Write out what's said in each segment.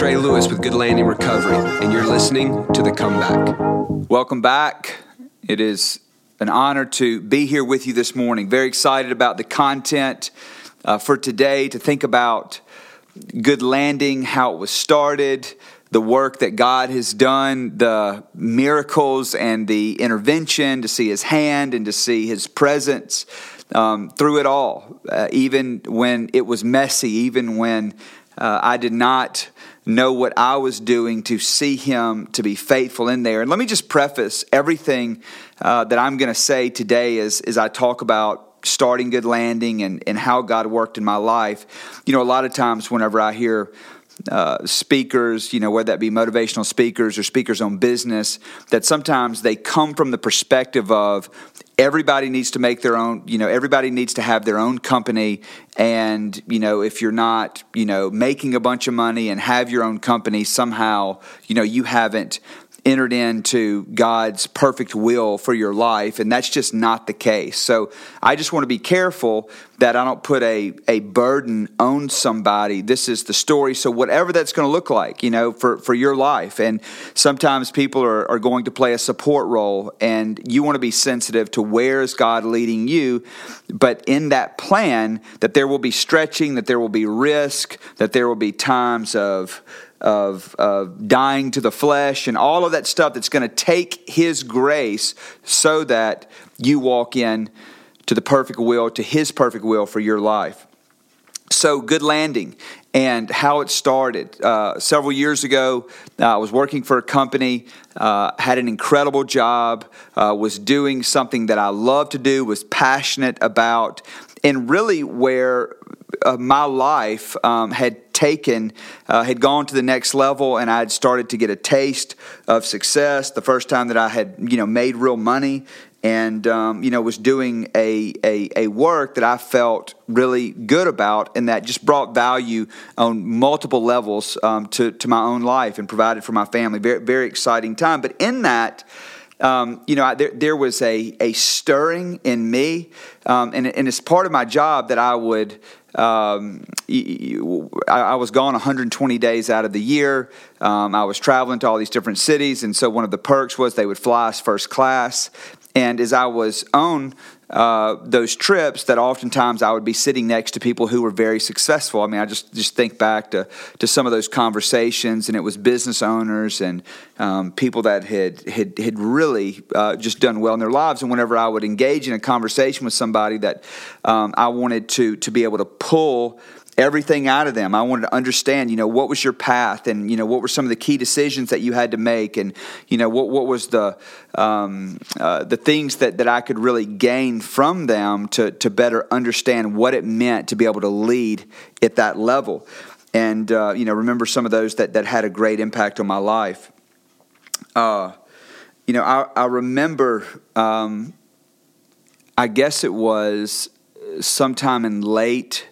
Trey Lewis with Good Landing Recovery, and you're listening to The Comeback. Welcome back. It is an honor to be here with you this morning. Very excited about the content uh, for today, to think about Good Landing, how it was started, the work that God has done, the miracles and the intervention, to see His hand and to see His presence um, through it all, uh, even when it was messy, even when uh, I did not know what I was doing to see Him to be faithful in there. And let me just preface everything uh, that I'm going to say today as, as I talk about starting Good Landing and, and how God worked in my life. You know, a lot of times whenever I hear uh, speakers, you know, whether that be motivational speakers or speakers on business, that sometimes they come from the perspective of everybody needs to make their own, you know, everybody needs to have their own company. And, you know, if you're not, you know, making a bunch of money and have your own company, somehow, you know, you haven't entered into God's perfect will for your life, and that's just not the case. So I just want to be careful that I don't put a, a burden on somebody. This is the story. So whatever that's going to look like, you know, for, for your life. And sometimes people are, are going to play a support role, and you want to be sensitive to where is God leading you. But in that plan, that there will be stretching, that there will be risk, that there will be times of of, of dying to the flesh and all of that stuff that's going to take His grace so that you walk in to the perfect will, to His perfect will for your life. So, good landing and how it started. Uh, several years ago, uh, I was working for a company, uh, had an incredible job, uh, was doing something that I loved to do, was passionate about, and really where uh, my life um, had taken, uh, had gone to the next level, and I had started to get a taste of success. The first time that I had, you know, made real money, and um, you know, was doing a, a a work that I felt really good about, and that just brought value on multiple levels um, to to my own life and provided for my family. Very very exciting time. But in that. Um, you know, I, there, there was a, a stirring in me, um, and, and it's part of my job that I would um, I, was gone 120 days out of the year. Um, I was traveling to all these different cities, and so one of the perks was they would fly us first class. And as I was on uh, those trips, that oftentimes I would be sitting next to people who were very successful. I mean, I just just think back to to some of those conversations, and it was business owners and um, people that had had had really uh, just done well in their lives. And whenever I would engage in a conversation with somebody that um, I wanted to to be able to pull everything out of them. I wanted to understand, you know, what was your path and, you know, what were some of the key decisions that you had to make and, you know, what, what was the, um, uh, the things that, that I could really gain from them to, to better understand what it meant to be able to lead at that level. And, uh, you know, remember some of those that, that had a great impact on my life. Uh, you know, I, I remember, um, I guess it was sometime in late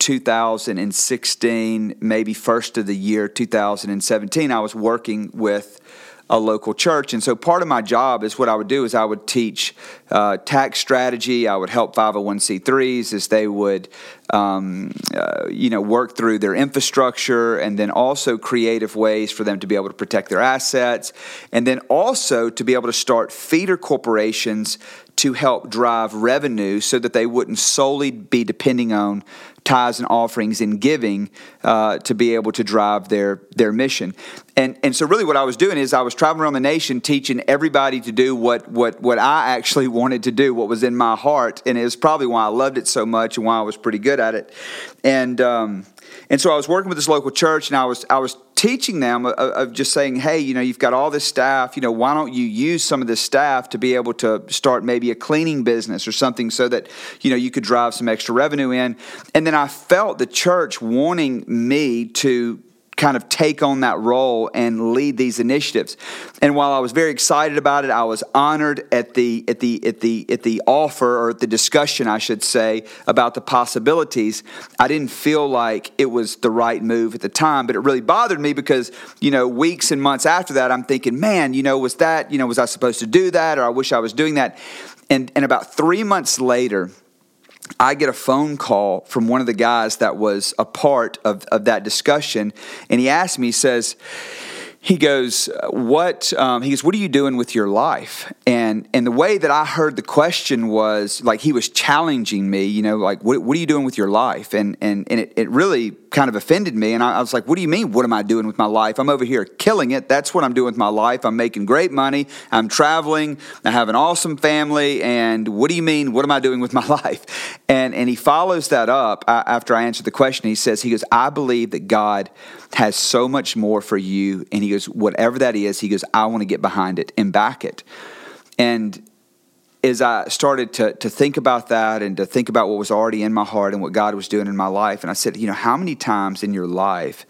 2016, maybe first of the year 2017, I was working with a local church. And so part of my job is what I would do is I would teach uh, tax strategy. I would help 501c3s as they would, um, uh, you know, work through their infrastructure and then also creative ways for them to be able to protect their assets. And then also to be able to start feeder corporations to help drive revenue so that they wouldn't solely be depending on tithes and offerings and giving uh, to be able to drive their their mission. And and so really what I was doing is I was traveling around the nation teaching everybody to do what what what I actually wanted to do, what was in my heart, and it was probably why I loved it so much and why I was pretty good at it. And um, and so I was working with this local church, and I was I was teaching them of, of, just saying, hey, you know, you've got all this staff. You know, why don't you use some of this staff to be able to start maybe a cleaning business or something, so that you know you could drive some extra revenue in. And then I felt the church wanting me to kind of take on that role and lead these initiatives. And while I was very excited about it, I was honored at the at the at the at the offer or at the discussion, I should say, about the possibilities. I didn't feel like it was the right move at the time, but it really bothered me because you know weeks and months after that, I'm thinking, man, you know, was that you know was I supposed to do that, or I wish I was doing that. And and about three months later I get a phone call from one of the guys that was a part of, of that discussion, and he asked me, he says, he goes, "What?" Um, he goes, "What are you doing with your life?" And and the way that I heard the question was like he was challenging me, you know, like what, what are you doing with your life? And and and it, it really kind of offended me. And I, I was like, "What do you mean? What am I doing with my life? I'm over here killing it. That's what I'm doing with my life. I'm making great money. I'm traveling. I have an awesome family. And what do you mean? What am I doing with my life?" And and he follows that up uh, after I answered the question. He says, "He goes, I believe that God." has so much more for you. And he goes, whatever that is, he goes, I want to get behind it and back it. And as I started to, to think about that and to think about what was already in my heart and what God was doing in my life, and I said, you know, how many times in your life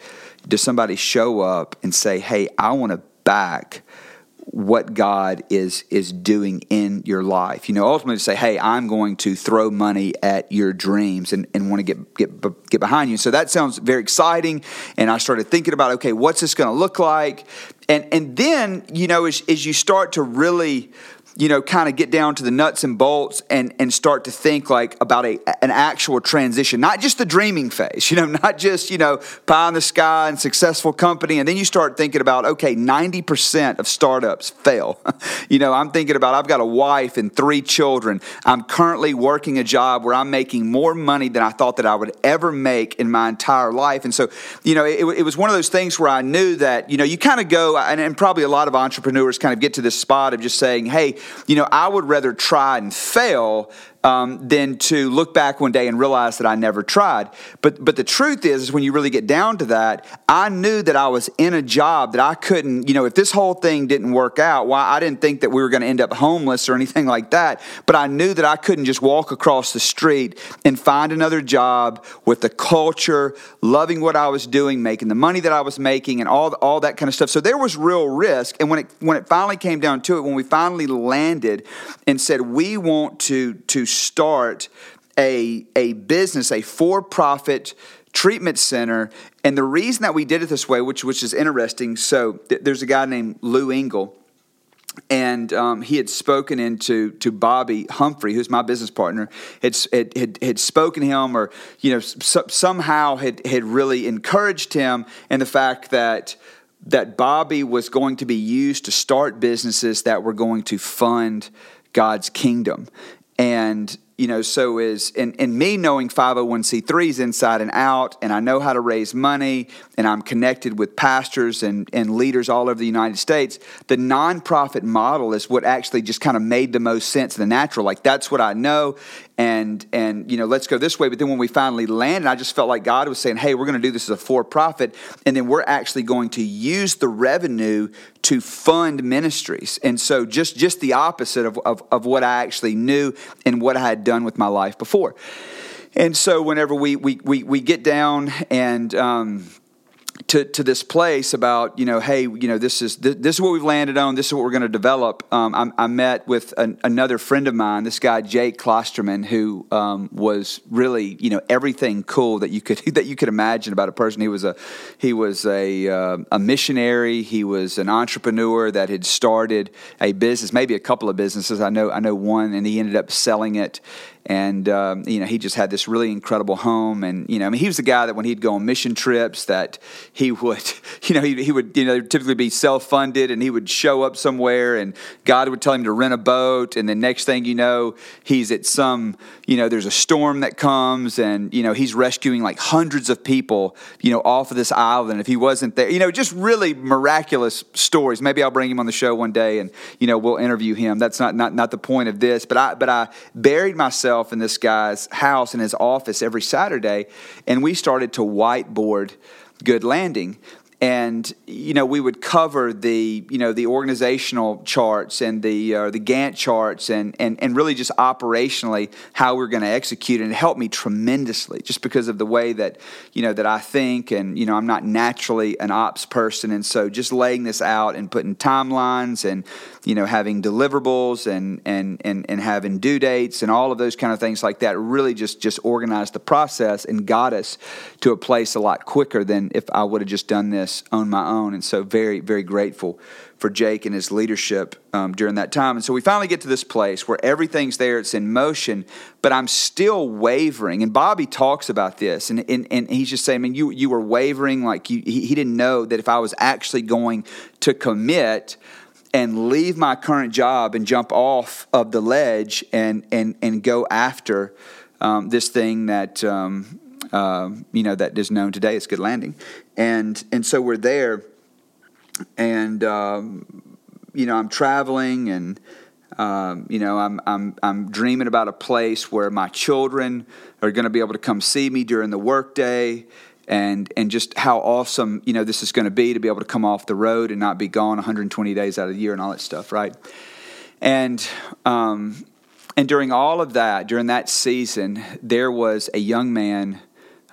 does somebody show up and say, hey, I want to back what God is is doing in your life. You know, ultimately to say, "Hey, I'm going to throw money at your dreams and, and want to get get get behind you." So that sounds very exciting, and I started thinking about, okay, what's this going to look like? And and then you know, as as you start to really you know, kind of get down to the nuts and bolts and, and start to think like about a, an actual transition, not just the dreaming phase, you know, not just, you know, pie in the sky and successful company. And then you start thinking about, okay, 90% of startups fail. you know, I'm thinking about, I've got a wife and three children. I'm currently working a job where I'm making more money than I thought that I would ever make in my entire life. And so, you know, it, it was one of those things where I knew that, you know, you kind of go, and, and probably a lot of entrepreneurs kind of get to this spot of just saying, hey, you know, I would rather try and fail um, than to look back one day and realize that I never tried. But but the truth is, is when you really get down to that, I knew that I was in a job that I couldn't. You know, if this whole thing didn't work out, why well, I didn't think that we were going to end up homeless or anything like that. But I knew that I couldn't just walk across the street and find another job with the culture, loving what I was doing, making the money that I was making, and all all that kind of stuff. So there was real risk. And when it when it finally came down to it, when we finally landed and said we want to to start a, a business, a for profit treatment center. And the reason that we did it this way, which, which is interesting, so th- there's a guy named Lou Engle. And um, he had spoken into to Bobby Humphrey, who's my business partner, had, had, had spoken him, or you know, so, somehow had had really encouraged him in the fact that that Bobby was going to be used to start businesses that were going to fund God's kingdom. And you know, so is and, me knowing 501c3s inside and out, and I know how to raise money, and I'm connected with pastors and, and leaders all over the United States. The nonprofit model is what actually just kind of made the most sense, the natural. Like that's what I know, and and you know let's go this way. But then when we finally landed i just felt like god was saying hey we're going to do this as a for profit and then we're actually going to use the revenue to fund ministries. And so just just the opposite of, of, of what i actually knew and what i had done with my life before. And so whenever we we we, we get down and um, to, to this place about you know hey you know this is this, this is what we've landed on this is what we're going to develop. Um, I, I, met with an, another friend of mine this guy Jake Klosterman who um, was really you know everything cool that you could that you could imagine about a person. He was a he was a uh, a missionary. He was an entrepreneur that had started a business maybe a couple of businesses. I know I know one and he ended up selling it. And um, you know he just had this really incredible home. And you know I mean he was the guy that when he'd go on mission trips that he would you know he, he would you know typically be self-funded and he would show up somewhere and God would tell him to rent a boat. And the next thing you know he's at some you know there's a storm that comes and you know he's rescuing like hundreds of people you know off of this island. If he wasn't there you know just really miraculous stories. Maybe I'll bring him on the show one day and you know we'll interview him. That's not not, not the point of this but I but I buried myself in this guy's house in his office every Saturday, and we started to whiteboard Good Landing and you know we would cover the you know the organizational charts and the uh, the Gantt charts and and and really just operationally how we're going to execute. And it helped me tremendously just because of the way that you know that I think. And you know I'm not naturally an ops person. And so just laying this out and putting timelines and you know having deliverables and and and and having due dates and all of those kind of things like that really just just organized the process and got us to a place a lot quicker than if I would have just done this this on my own. And so, very, very grateful for Jake and his leadership um, during that time. And so, we finally get to this place where everything's there, it's in motion, but I'm still wavering. And Bobby talks about this, and, and, and he's just saying, I mean, you, you were wavering, like you, he, he didn't know that if I was actually going to commit, and leave my current job and jump off of the ledge and and and go after um, this thing that um, uh, you know that is known today as Good Landing, and and so we're there, and um, you know I'm traveling and. Um, you know, I'm, I'm, I'm dreaming about a place where my children are going to be able to come see me during the workday and and just how awesome you know this is going to be to be able to come off the road and not be gone 120 days out of the year and all that stuff, right? And um, and during all of that, during that season, there was a young man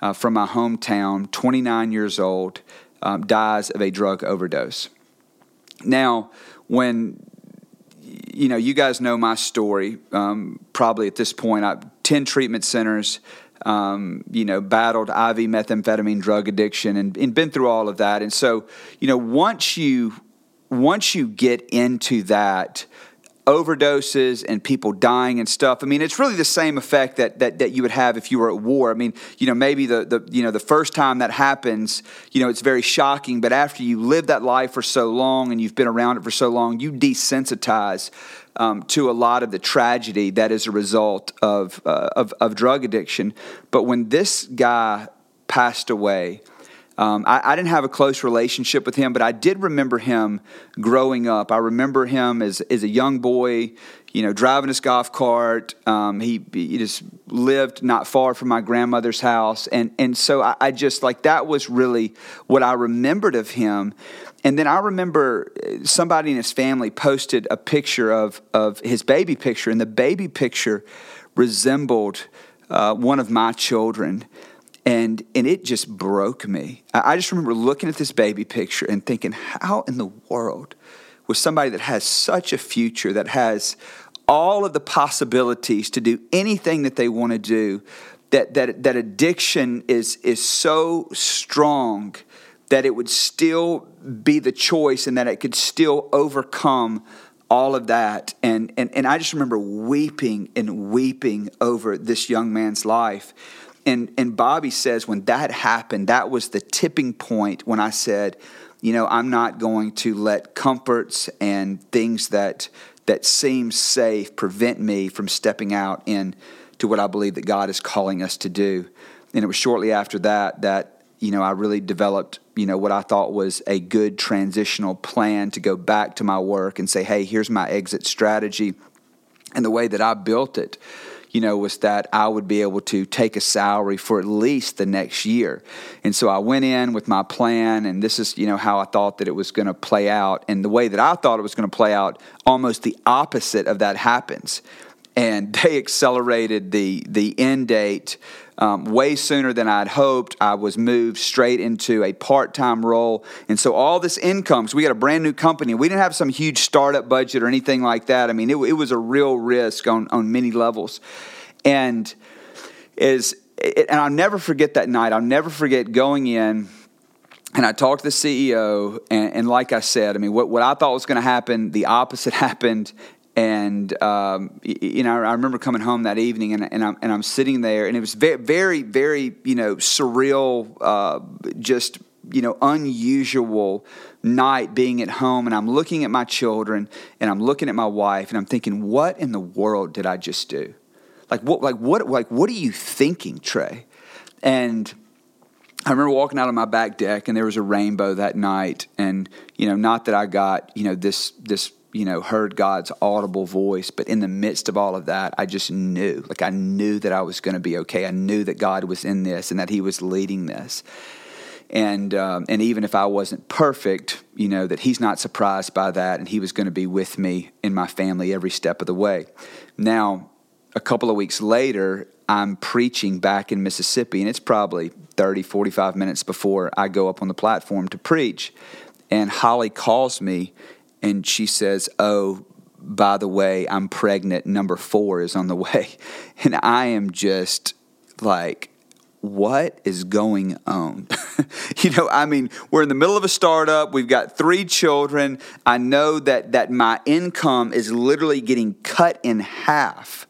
uh, from my hometown, 29 years old, um, dies of a drug overdose. Now, when you know, you guys know my story. Um, probably at this point, I ten treatment centers um, you know, battled IV methamphetamine drug addiction and, and been through all of that. And so, you know, once you once you get into that, overdoses and people dying and stuff. I mean, it's really the same effect that, that, that you would have if you were at war. I mean, you know, maybe the, the you know the first time that happens, you know, it's very shocking. But after you live that life for so long and you've been around it for so long, you desensitize um, to a lot of the tragedy that is a result of, uh, of, of drug addiction. But when this guy passed away, um, I, I, didn't have a close relationship with him, but I did remember him growing up. I remember him as, as a young boy, you know, driving his golf cart. Um, he, he, just lived not far from my grandmother's house. And, and so I, I just, like, that was really what I remembered of him. And then I remember uh, somebody in his family posted a picture of, of his baby picture, and the baby picture resembled uh, one of my children and and it just broke me. I just remember looking at this baby picture and thinking, how in the world was somebody that has such a future, that has all of the possibilities to do anything that they want to do, that that that addiction is is so strong that it would still be the choice and that it could still overcome all of that. And, and, and I just remember weeping and weeping over this young man's life and and Bobby says when that happened, that was the tipping point when I said, you know, I'm not going to let comforts and things that that seem safe prevent me from stepping out into what I believe that God is calling us to do. And it was shortly after that that you know I really developed you know what I thought was a good transitional plan to go back to my work and say, hey, here's my exit strategy, and the way that I built it you know, was that I would be able to take a salary for at least the next year. And so I went in with my plan, and this is, you know, how I thought that it was going to play out. And the way that I thought it was going to play out, almost the opposite of that happens. And they accelerated the, the end date um, way sooner than I'd hoped. I was moved straight into a part time role. And so all this income, so we got a brand new company. We didn't have some huge startup budget or anything like that. I mean, it, it was a real risk on, on many levels. And is and I'll never forget that night. I'll never forget going in and I talked to the CEO, and, and, like I said, I mean, what, what I thought was going to happen, the opposite happened, and um, you know, I remember coming home that evening, and, and, I'm and I'm sitting there, and it was very, very, very, you know, surreal, uh, just you know, unusual night being at home, and I'm looking at my children, and I'm looking at my wife, and I'm thinking, what in the world did I just do? Like what? Like what? Like what are you thinking, Trey? And I remember walking out on my back deck, and there was a rainbow that night, and you know, not that I got you know this this you know, heard God's audible voice. But in the midst of all of that, I just knew, like, I knew that I was going to be okay. I knew that God was in this and that He was leading this. And, um, and even if I wasn't perfect, you know, that He's not surprised by that and He was going to be with me in my family every step of the way. Now, a couple of weeks later, I'm preaching back in Mississippi, and it's probably 30, 45 minutes before I go up on the platform to preach. And Holly calls me and she says, "Oh, by the way, I'm pregnant. Number four is on the way," and I am just like, what is going on? you know, I mean, we're in the middle of a startup. We've got three children. I know that that my income is literally getting cut in half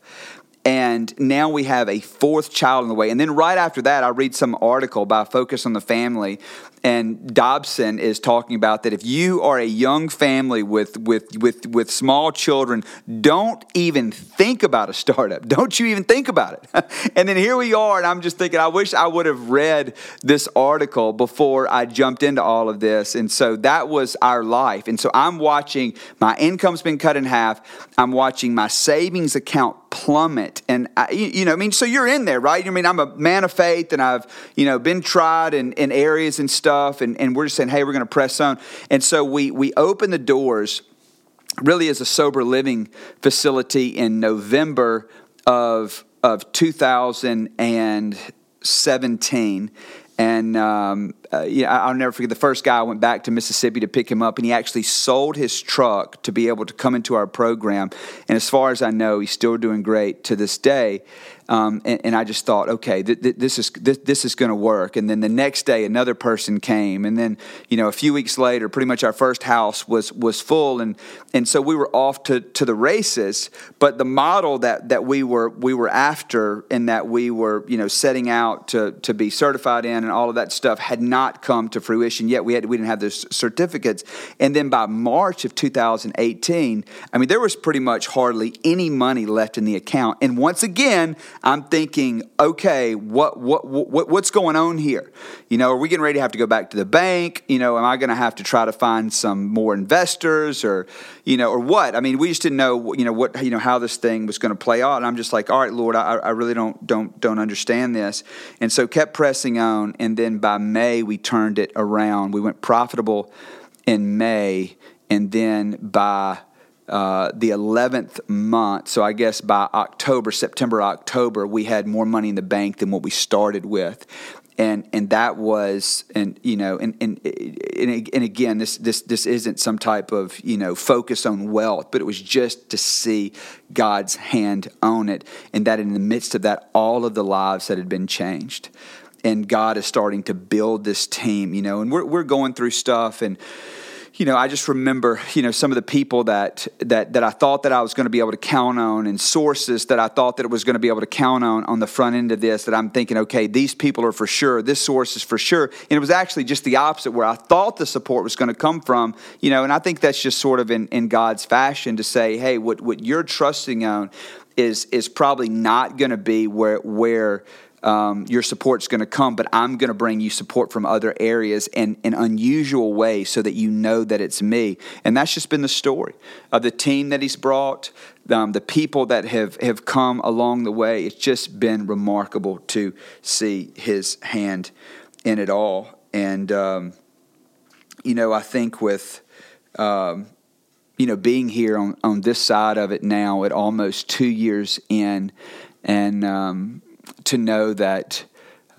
and now we have a fourth child in the way. And then right after that, I read some article by Focus on the Family, and Dobson is talking about that if you are a young family with with with with small children, don't even think about a startup. Don't you even think about it. and then here we are, and I'm just thinking, I wish I would have read this article before I jumped into all of this. And so that was our life. And so I'm watching my income's been cut in half. I'm watching my savings account plummet. And, I, you know, I mean, so you're in there, right? I mean, I'm a man of faith and I've, you know, been tried in, in areas and stuff. And, and we're just saying, hey, we're going to press on. And so we, we open the doors really as a sober living facility in November of, of 2017. And um, uh, I'll never forget the first guy I went back to Mississippi to pick him up, and he actually sold his truck to be able to come into our program. And as far as I know, he's still doing great to this day. Um, and, and, I just thought, okay, th- th- this is th- this is going to work. And then the next day, another person came, and then you know, a few weeks later, pretty much our first house was was full, and and so we were off to, to the races. But the model that that we were we were after, and that we were you know setting out to to be certified in, and all of that stuff had not come to fruition yet. We had we didn't have those certificates, and then by March of 2018, I mean, there was pretty much hardly any money left in the account. And once again, I'm thinking, okay, what, what, what, what's going on here? You know, are we getting ready to have to go back to the bank? You know, am I going to have to try to find some more investors or, you know, or what? I mean, we just didn't know, you know, what, you know, how this thing was going to play out. And I'm just like, all right, Lord, I, I really don't, don't, don't understand this. And so kept pressing on. And then by May, we turned it around. We went profitable in May. And then by uh, the 11th month, so I guess by October, September, October, we had more money in the bank than what we started with. And, and that was and you know and, and and again this this this isn't some type of you know focus on wealth but it was just to see God's hand on it and that in the midst of that all of the lives that had been changed and God is starting to build this team you know and we're we're going through stuff and you know, I just remember, you know, some of the people that that that I thought that I was going to be able to count on, and sources that I thought that it was going to be able to count on on the front end of this. That I'm thinking, okay, these people are for sure. This source is for sure, and it was actually just the opposite, where I thought the support was going to come from. You know, and I think that's just sort of in in God's fashion to say, hey, what what you're trusting on is is probably not going to be where where um, your support's going to come, but I'm going to bring you support from other areas in an unusual way so that you know that it's me. And that's just been the story of the team that he's brought, um, the people that have, have come along the way. It's just been remarkable to see his hand in it all. And, um, you know, I think with, um, you know, being here on, on this side of it now at almost two years in, and, um, to know that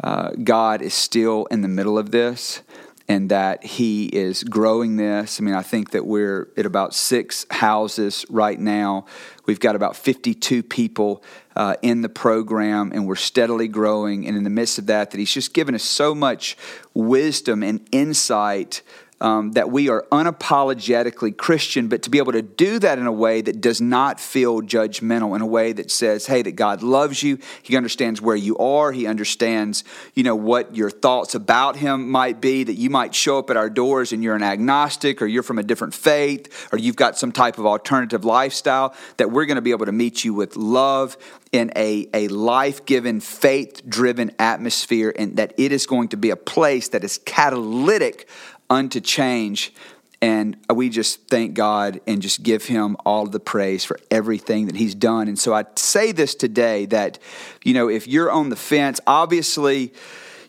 uh, God is still in the middle of this and that He is growing this. I mean, I think that we're at about six houses right now. We've got about 52 people uh, in the program, and we're steadily growing. And in the midst of that, that He's just given us so much wisdom and insight um, that we are unapologetically Christian, but to be able to do that in a way that does not feel judgmental, in a way that says, hey, that God loves you. He understands where you are. He understands, you know, what your thoughts about Him might be, that you might show up at our doors and you're an agnostic or you're from a different faith or you've got some type of alternative lifestyle, that we're going to be able to meet you with love in a, a life given, faith driven atmosphere, and that it is going to be a place that is catalytic unto change. And we just thank God and just give him all the praise for everything that he's done. And so I say this today that, you know, if you're on the fence, obviously,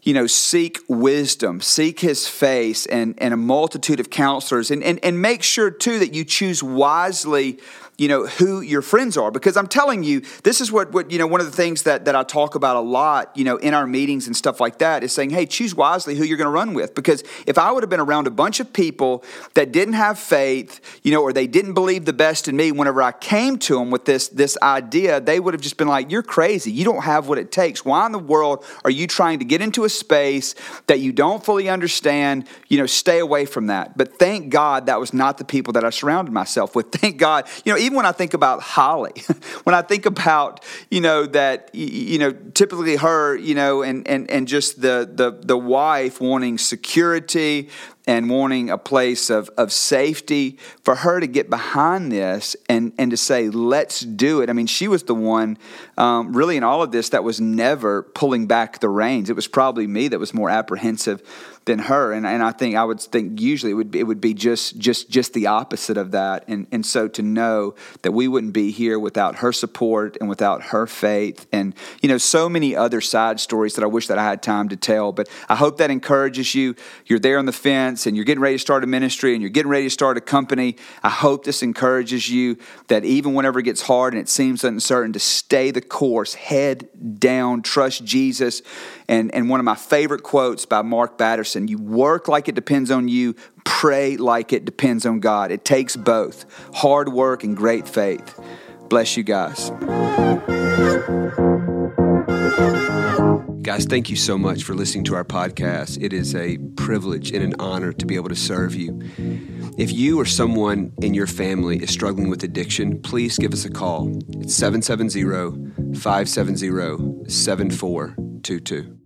you know, seek wisdom, seek his face and, and a multitude of counselors, and, and, and make sure too that you choose wisely you know, who your friends are. Because I'm telling you, this is what, what you know, one of the things that, that I talk about a lot, you know, in our meetings and stuff like that is saying, hey, choose wisely who you're going to run with. Because if I would have been around a bunch of people that didn't have faith, you know, or they didn't believe the best in me, whenever I came to them with this, this idea, they would have just been like, you're crazy. You don't have what it takes. Why in the world are you trying to get into a space that you don't fully understand? You know, stay away from that. But thank God that was not the people that I surrounded myself with. Thank God. You know, even when I think about Holly, when I think about, you know, that, you know, typically her, you know, and, and, and just the, the, the wife wanting security, and wanting a place of, of safety for her to get behind this and, and to say, let's do it. I mean, she was the one, um, really, in all of this that was never pulling back the reins. It was probably me that was more apprehensive than her. And, and I think I would think usually it would be, it would be just just just the opposite of that. And and so to know that we wouldn't be here without her support and without her faith and you know so many other side stories that I wish that I had time to tell. But I hope that encourages you. You're there on the fence and you're getting ready to start a ministry and you're getting ready to start a company. I hope this encourages you that even whenever it gets hard and it seems uncertain, to stay the course, head down, trust Jesus. And and one of my favorite quotes by Mark Batterson you work like it depends on you, pray like it depends on God. It takes both hard work and great faith. Bless you guys. Guys, thank you so much for listening to our podcast. It is a privilege and an honor to be able to serve you. If you or someone in your family is struggling with addiction, please give us a call. It's 770 570 7422.